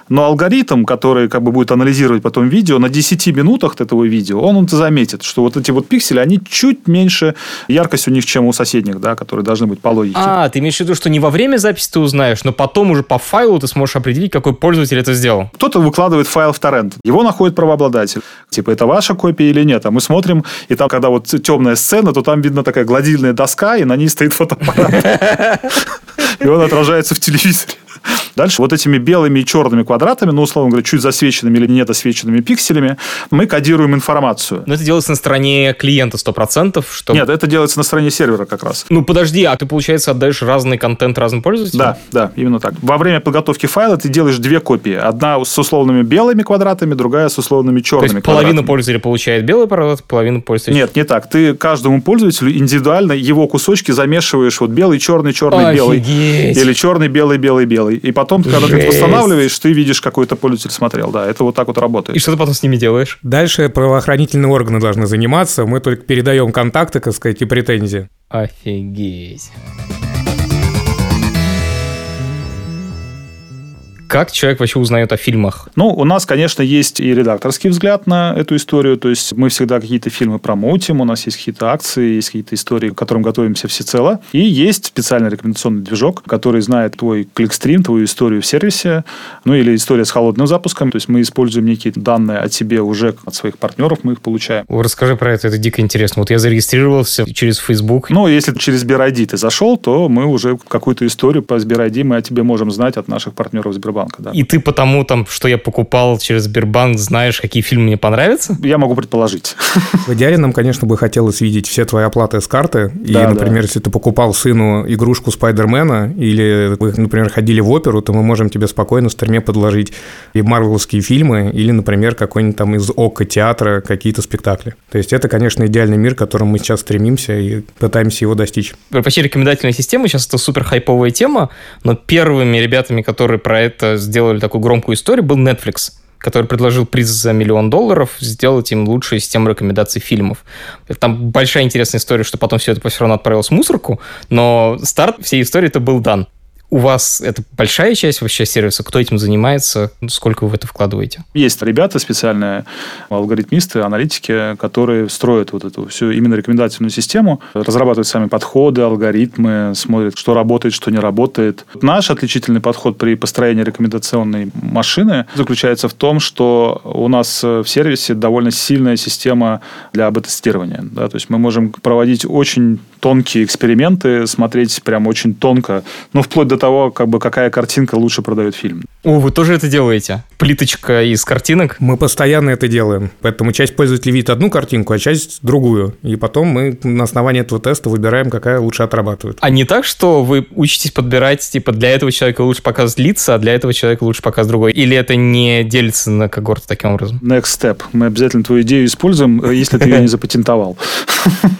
Speaker 2: но алгоритм, который как бы будет анализировать потом видео, на 10 минутах этого видео, он, он заметит, что вот эти вот пиксели, они чуть меньше яркость у них, чем у соседних, да, которые должны быть по логике.
Speaker 1: А, ты имеешь в виду, что не во время записи ты узнаешь, но потом уже по файлу ты сможешь определить, какой пользователь это сделал.
Speaker 2: Кто-то выкладывает файл в торрент. Его находит правообладатель. Типа, это ваша копия или нет? А мы смотрим, и там, когда вот темная сцена, то там видно такая гладильная доска, и на ней стоит фотоаппарат. И он отражается в телевизоре. Дальше вот этими белыми и черными квадратами, ну, условно говоря, чуть засвеченными или недосвеченными пикселями, мы кодируем информацию.
Speaker 1: Но это делается на стороне клиента 100%, что...
Speaker 2: Нет, это делается на стороне сервера как раз.
Speaker 1: Ну, подожди, а ты, получается, отдаешь разный контент разным пользователям?
Speaker 2: Да, да, именно так. Во время подготовки файла ты делаешь две копии. Одна с условными белыми квадратами, другая с условными черными
Speaker 1: То есть половина пользователя получает белый квадрат, половина пользователя...
Speaker 2: Нет, не так. Ты каждому пользователю индивидуально его кусочки замешиваешь вот белый, черный, черный,
Speaker 1: Офигеть.
Speaker 2: белый. Или черный, белый, белый, белый. И потом, когда ты это
Speaker 1: Жесть.
Speaker 2: восстанавливаешь, ты видишь, какой то пользователь смотрел. Да, это вот так вот работает.
Speaker 1: И что ты потом с ними делаешь?
Speaker 3: Дальше правоохранительные органы должны заниматься, мы только передаем контакты, так сказать, и претензии.
Speaker 1: Офигеть. Как человек вообще узнает о фильмах?
Speaker 2: Ну, у нас, конечно, есть и редакторский взгляд на эту историю. То есть мы всегда какие-то фильмы промоутим, у нас есть какие-то акции, есть какие-то истории, к которым готовимся всецело. И есть специальный рекомендационный движок, который знает твой кликстрим, твою историю в сервисе, ну или история с холодным запуском. То есть мы используем некие данные о тебе уже от своих партнеров, мы их получаем.
Speaker 1: Расскажи про это, это дико интересно. Вот я зарегистрировался через Facebook.
Speaker 2: Ну, если через Сбер-ID ты зашел, то мы уже какую-то историю по Сбер-ID мы о тебе можем знать от наших партнеров Сбербанка. Да.
Speaker 1: И ты потому, там, что я покупал через Сбербанк, знаешь, какие фильмы мне понравятся?
Speaker 2: Я могу предположить.
Speaker 3: В идеале нам, конечно, бы хотелось видеть все твои оплаты с карты. И,
Speaker 2: Да,
Speaker 3: например,
Speaker 2: да.
Speaker 3: если ты покупал сыну игрушку Спайдермена, или вы, например, ходили в оперу, то мы можем тебе спокойно в стриме подложить и марвеловские фильмы, или, например, какой-нибудь там из ОККО театра какие-то спектакли. То есть это, конечно, идеальный мир, к которому мы сейчас стремимся и пытаемся его достичь.
Speaker 1: Вообще рекомендательная система, сейчас это супер хайповая тема, но первыми ребятами, которые про это сделали такую громкую историю, был Netflix который предложил приз за миллион долларов сделать им лучшую систему рекомендаций фильмов. Там большая интересная история, что потом все это все равно отправилось в мусорку, но старт всей истории это был дан. У вас это большая часть вообще сервиса? Кто этим занимается? Сколько вы в это вкладываете?
Speaker 2: Есть ребята специальные, алгоритмисты, аналитики, которые строят вот эту всю именно рекомендательную систему, разрабатывают сами подходы, алгоритмы, смотрят, что работает, что не работает. Наш отличительный подход при построении рекомендационной машины заключается в том, что у нас в сервисе довольно сильная система для АБ-тестирования. Да? То есть мы можем проводить очень тонкие эксперименты, смотреть прям очень тонко, ну, вплоть до того, как бы, какая картинка лучше продает фильм.
Speaker 1: О, вы тоже это делаете? Плиточка из картинок?
Speaker 3: Мы постоянно это делаем, поэтому часть пользователей видит одну картинку, а часть другую. И потом мы на основании этого теста выбираем, какая лучше отрабатывает.
Speaker 1: А не так, что вы учитесь подбирать, типа, для этого человека лучше показывать лица, а для этого человека лучше показывать другой? Или это не делится на когорты таким образом?
Speaker 2: Next step. Мы обязательно твою идею используем, э, если ты ее не запатентовал.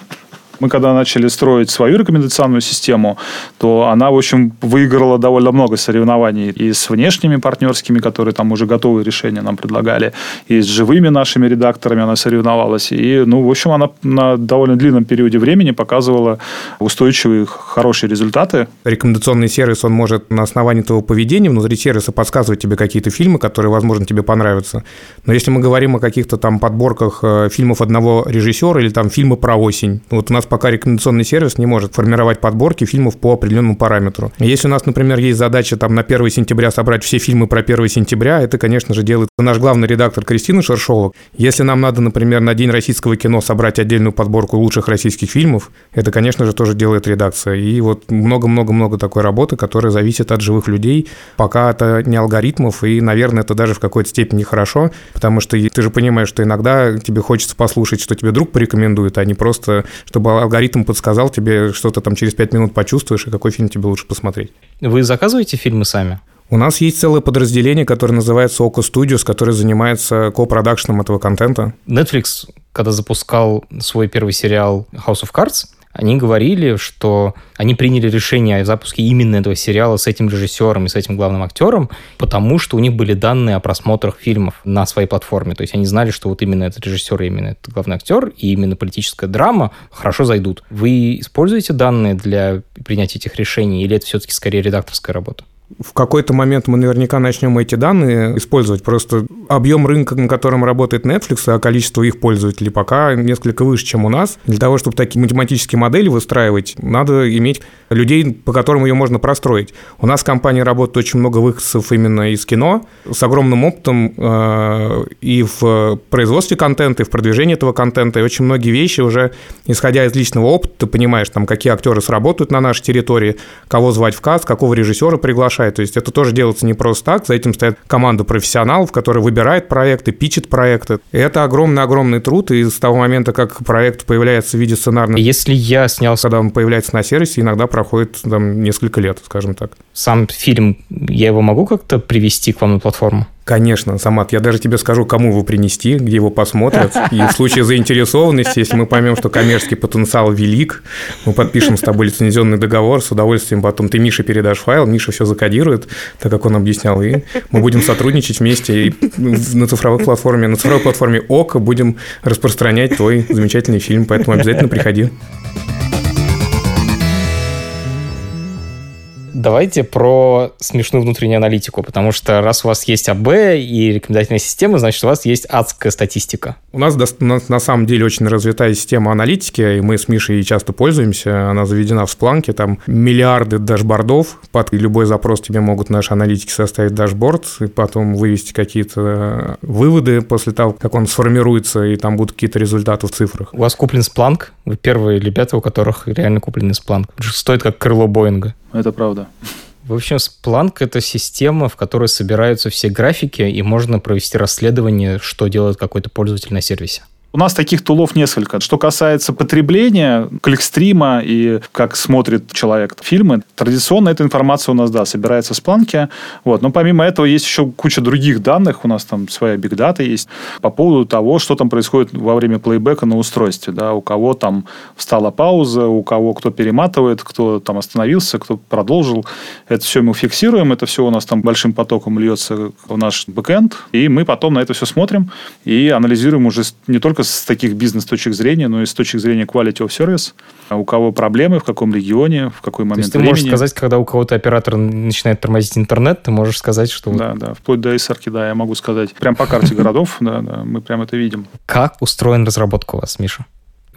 Speaker 2: Мы когда начали строить свою рекомендационную систему, то она, в общем, выиграла довольно много соревнований и с внешними партнерскими, которые там уже готовые решения нам предлагали, и с живыми нашими редакторами она соревновалась. И, ну, в общем, она на довольно длинном периоде времени показывала устойчивые, хорошие результаты.
Speaker 3: Рекомендационный сервис, он может на основании твоего поведения внутри сервиса подсказывать тебе какие-то фильмы, которые, возможно, тебе понравятся. Но если мы говорим о каких-то там подборках э, фильмов одного режиссера или там фильмы про осень, вот у нас нас пока рекомендационный сервис не может формировать подборки фильмов по определенному параметру. Если у нас, например, есть задача там на 1 сентября собрать все фильмы про 1 сентября, это, конечно же, делает наш главный редактор Кристина Шершова. Если нам надо, например, на День российского кино собрать отдельную подборку лучших российских фильмов, это, конечно же, тоже делает редакция. И вот много-много-много такой работы, которая зависит от живых людей. Пока это не алгоритмов, и, наверное, это даже в какой-то степени хорошо, потому что ты же понимаешь, что иногда тебе хочется послушать, что тебе друг порекомендует, а не просто, чтобы алгоритм подсказал тебе что-то там через пять минут почувствуешь, и какой фильм тебе лучше посмотреть.
Speaker 1: Вы заказываете фильмы сами?
Speaker 3: У нас есть целое подразделение, которое называется Oco Studios, которое занимается ко-продакшеном этого контента.
Speaker 1: Netflix, когда запускал свой первый сериал House of Cards, они говорили, что они приняли решение о запуске именно этого сериала с этим режиссером и с этим главным актером, потому что у них были данные о просмотрах фильмов на своей платформе. То есть они знали, что вот именно этот режиссер и именно этот главный актер и именно политическая драма хорошо зайдут. Вы используете данные для принятия этих решений или это все-таки скорее редакторская работа?
Speaker 3: В какой-то момент мы наверняка начнем эти данные использовать. Просто объем рынка, на котором работает Netflix, а количество их пользователей пока несколько выше, чем у нас. Для того, чтобы такие математические модели выстраивать, надо иметь людей, по которым ее можно простроить. У нас в компании работает очень много выходцев именно из кино, с огромным опытом э, и в производстве контента, и в продвижении этого контента. И очень многие вещи уже, исходя из личного опыта, ты понимаешь, там, какие актеры сработают на нашей территории, кого звать в каст, какого режиссера приглашать, приглашает. То есть это тоже делается не просто так, за этим стоит команда профессионалов, которая выбирает проекты, пичет проекты. И это огромный-огромный труд, и с того момента, как проект появляется в виде сценарного...
Speaker 1: Если я снял...
Speaker 3: Когда он появляется на сервисе, иногда проходит там несколько лет, скажем так.
Speaker 1: Сам фильм, я его могу как-то привести к вам на платформу?
Speaker 3: Конечно, Самат, я даже тебе скажу, кому его принести, где его посмотрят. И в случае заинтересованности, если мы поймем, что коммерческий потенциал велик, мы подпишем с тобой лицензионный договор, с удовольствием потом ты Мише передашь файл, Миша все закодирует, так как он объяснял, и мы будем сотрудничать вместе и на цифровой платформе, на цифровой платформе ОКО будем распространять твой замечательный фильм, поэтому обязательно приходи.
Speaker 1: Давайте про смешную внутреннюю аналитику, потому что раз у вас есть АБ и рекомендательная система, значит, у вас есть адская статистика.
Speaker 3: У нас, на, на самом деле очень развитая система аналитики, и мы с Мишей часто пользуемся. Она заведена в Splunk е, там миллиарды дашбордов. Под любой запрос тебе могут наши аналитики составить дашборд, и потом вывести какие-то выводы после того, как он сформируется, и там будут какие-то результаты в цифрах.
Speaker 1: У вас куплен Splunk? Вы первые ребята, у которых реально куплен Splunk. Стоит как крыло Боинга.
Speaker 2: Это правда.
Speaker 1: В общем, Splunk — это система, в которой собираются все графики, и можно провести расследование, что делает какой-то пользователь на сервисе.
Speaker 2: У нас таких тулов несколько. Что касается потребления, кликстрима и как смотрит человек фильмы, традиционно эта информация у нас, да, собирается в планке. Вот. Но помимо этого есть еще куча других данных. У нас там своя бигдата есть по поводу того, что там происходит во время плейбека на устройстве. Да, у кого там встала пауза, у кого кто перематывает, кто там остановился, кто продолжил. Это все мы фиксируем. Это все у нас там большим потоком льется в наш бэкэнд. И мы потом на это все смотрим и анализируем уже не только с таких бизнес-точек зрения, но и с точки зрения quality of service. А у кого проблемы, в каком регионе, в какой момент
Speaker 1: То есть ты можешь сказать, когда у кого-то оператор начинает тормозить интернет, ты можешь сказать, что...
Speaker 2: Да, да, вплоть до исарки, да, я могу сказать. Прям по карте городов, да, да, мы прям это видим.
Speaker 1: Как устроена разработка у вас, Миша?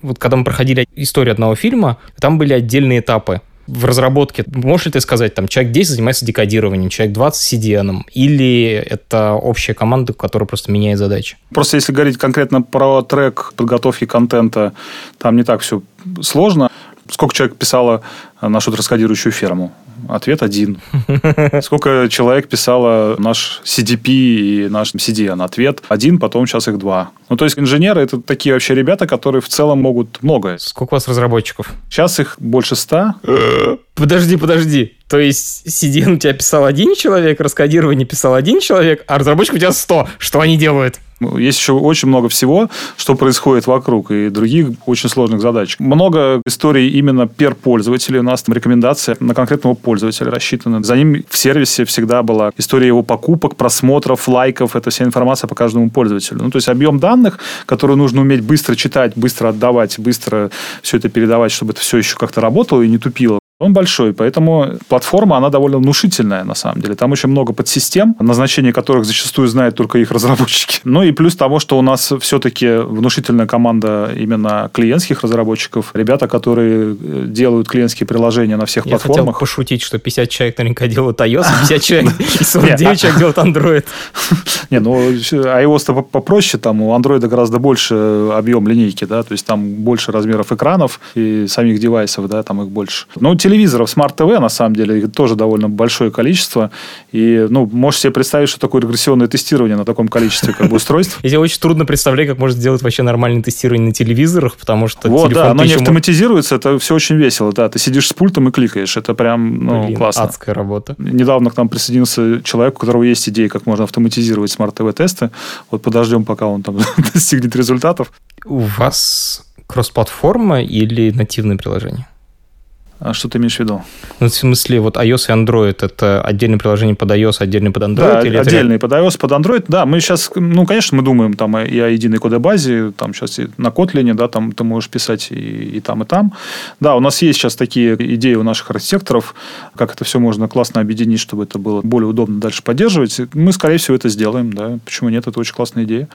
Speaker 1: Вот когда мы проходили историю одного фильма, там были отдельные этапы в разработке, можешь ли ты сказать, там, человек 10 занимается декодированием, человек 20 CDN, или это общая команда, которая просто меняет задачи?
Speaker 2: Просто если говорить конкретно про трек подготовки контента, там не так все сложно. Сколько человек писало нашу траскодирующую ферму? Ответ один. Сколько человек писало наш CDP и наш CDN? Ответ один, потом сейчас их два. Ну, то есть инженеры это такие вообще ребята, которые в целом могут многое.
Speaker 1: Сколько у вас разработчиков?
Speaker 2: Сейчас их больше ста.
Speaker 1: Подожди, подожди. То есть CDN у тебя писал один человек, раскодирование писал один человек, а разработчик у тебя сто. Что они делают?
Speaker 2: Есть еще очень много всего, что происходит вокруг, и других очень сложных задач. Много историй именно пер пользователей. У нас там рекомендация на конкретного пользователя рассчитана. За ним в сервисе всегда была история его покупок, просмотров, лайков. Это вся информация по каждому пользователю. Ну, то есть объем данных, которые нужно уметь быстро читать, быстро отдавать, быстро все это передавать, чтобы это все еще как-то работало и не тупило. Он большой, поэтому платформа, она довольно внушительная, на самом деле. Там очень много подсистем, назначение которых зачастую знают только их разработчики. Ну и плюс того, что у нас все-таки внушительная команда именно клиентских разработчиков, ребята, которые э, делают клиентские приложения на всех
Speaker 1: Я
Speaker 2: платформах.
Speaker 1: хотел пошутить, что 50 человек наверняка делают iOS, 50 человек и 49 человек делают Android.
Speaker 2: Не, ну iOS-то попроще, там у Android гораздо больше объем линейки, да, то есть там больше размеров экранов и самих девайсов, да, там их больше. Ну, телевизоров Smart TV, на самом деле, их тоже довольно большое количество. И, ну, можешь себе представить, что такое регрессионное тестирование на таком количестве как бы, устройств.
Speaker 1: Я очень трудно представлять, как можно сделать вообще нормальное тестирование на телевизорах, потому что
Speaker 2: Вот, да, оно не автоматизируется, это все очень весело, да. Ты сидишь с пультом и кликаешь, это прям, ну, классно.
Speaker 1: адская работа.
Speaker 2: Недавно к нам присоединился человек, у которого есть идея, как можно автоматизировать Smart TV тесты. Вот подождем, пока он там достигнет результатов.
Speaker 1: У вас кросс-платформа или нативное приложение?
Speaker 2: А что ты имеешь в виду?
Speaker 1: Ну, в смысле, вот iOS и Android – это отдельное приложение под iOS, отдельное под Android?
Speaker 2: Да,
Speaker 1: или
Speaker 2: отдельный это... под iOS, под Android. Да, мы сейчас, ну, конечно, мы думаем там и о единой кодобазе, там сейчас и на Kotlin, да, там ты можешь писать и, и там, и там. Да, у нас есть сейчас такие идеи у наших архитекторов, как это все можно классно объединить, чтобы это было более удобно дальше поддерживать. Мы, скорее всего, это сделаем, да. Почему нет? Это очень классная идея.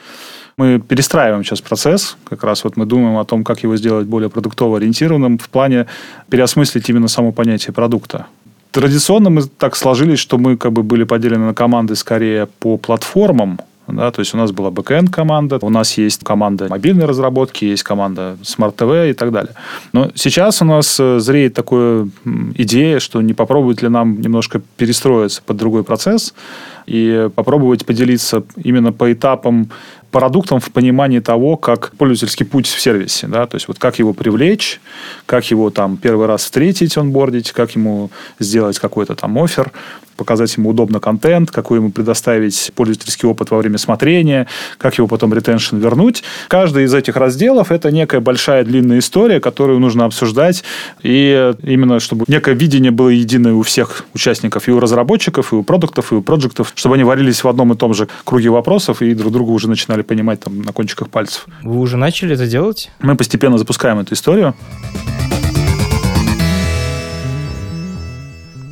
Speaker 2: Мы перестраиваем сейчас процесс, как раз вот мы думаем о том, как его сделать более продуктово ориентированным в плане переосмыслить именно само понятие продукта. Традиционно мы так сложились, что мы как бы были поделены на команды скорее по платформам, да, то есть у нас была backend команда, у нас есть команда мобильной разработки, есть команда Smart TV и так далее. Но сейчас у нас э, зреет такая идея, что не попробовать ли нам немножко перестроиться под другой процесс и попробовать поделиться именно по этапам продуктом в понимании того, как пользовательский путь в сервисе, да, то есть вот как его привлечь, как его там первый раз встретить, онбордить, как ему сделать какой-то там офер, показать ему удобно контент, какой ему предоставить пользовательский опыт во время смотрения, как его потом ретеншн вернуть. Каждый из этих разделов – это некая большая длинная история, которую нужно обсуждать, и именно чтобы некое видение было единое у всех участников, и у разработчиков, и у продуктов, и у проектов, чтобы они варились в одном и том же круге вопросов и друг друга уже начинали понимать там на кончиках пальцев.
Speaker 1: Вы уже начали это делать?
Speaker 2: Мы постепенно запускаем эту историю.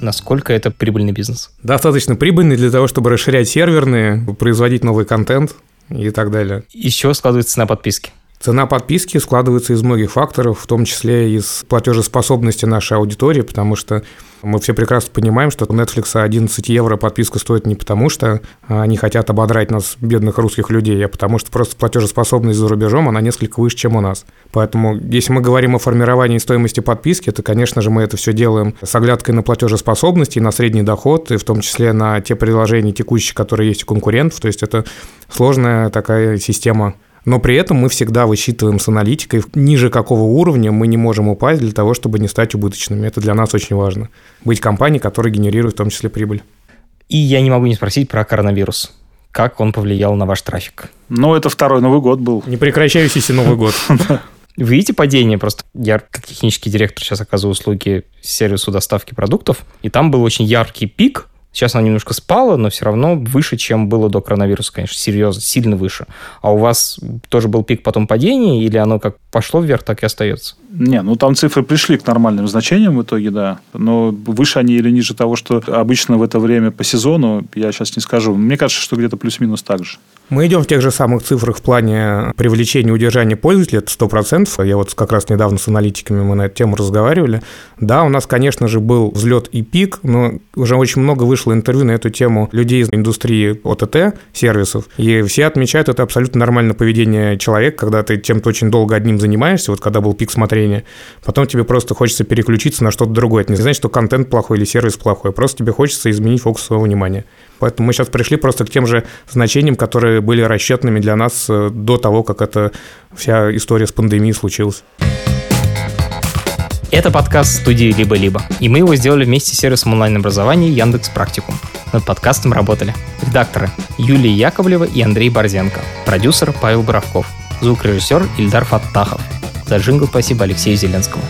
Speaker 1: Насколько это прибыльный бизнес?
Speaker 3: Достаточно прибыльный для того, чтобы расширять серверные, производить новый контент и так далее.
Speaker 1: Из чего складывается цена подписки?
Speaker 3: Цена подписки складывается из многих факторов, в том числе из платежеспособности нашей аудитории, потому что мы все прекрасно понимаем, что у Netflix 11 евро подписка стоит не потому, что они хотят ободрать нас, бедных русских людей, а потому что просто платежеспособность за рубежом, она несколько выше, чем у нас. Поэтому, если мы говорим о формировании стоимости подписки, то, конечно же, мы это все делаем с оглядкой на платежеспособность и на средний доход, и в том числе на те приложения текущие, которые есть у конкурентов. То есть это сложная такая система но при этом мы всегда высчитываем с аналитикой, ниже какого уровня мы не можем упасть для того, чтобы не стать убыточными. Это для нас очень важно. Быть компанией, которая генерирует в том числе прибыль.
Speaker 1: И я не могу не спросить про коронавирус. Как он повлиял на ваш трафик?
Speaker 2: Ну, это второй Новый год был.
Speaker 3: Непрекращающийся Новый год.
Speaker 1: Вы видите падение? Просто я, как технический директор, сейчас оказываю услуги сервису доставки продуктов, и там был очень яркий пик Сейчас она немножко спала, но все равно выше, чем было до коронавируса, конечно, серьезно, сильно выше. А у вас тоже был пик потом падения, или оно как пошло вверх, так и остается?
Speaker 2: Не, ну там цифры пришли к нормальным значениям в итоге, да. Но выше они или ниже того, что обычно в это время по сезону, я сейчас не скажу. Мне кажется, что где-то плюс-минус так же.
Speaker 3: Мы идем в тех же самых цифрах в плане привлечения и удержания пользователей, это 100%. Я вот как раз недавно с аналитиками мы на эту тему разговаривали. Да, у нас, конечно же, был взлет и пик, но уже очень много вышло интервью на эту тему людей из индустрии ОТТ сервисов, и все отмечают это абсолютно нормальное поведение человека, когда ты чем-то очень долго одним занимаешься, вот когда был пик смотрения, потом тебе просто хочется переключиться на что-то другое. Это не значит, что контент плохой или сервис плохой, просто тебе хочется изменить фокус своего внимания. Поэтому мы сейчас пришли просто к тем же значениям, которые были расчетными для нас э, до того, как эта вся история с пандемией случилась.
Speaker 1: Это подкаст студии «Либо-либо», и мы его сделали вместе с сервисом онлайн-образования Яндекс Практикум. Над подкастом работали редакторы Юлия Яковлева и Андрей Борзенко, продюсер Павел Боровков, звукорежиссер Ильдар Фаттахов. За джингл спасибо Алексею Зеленскому.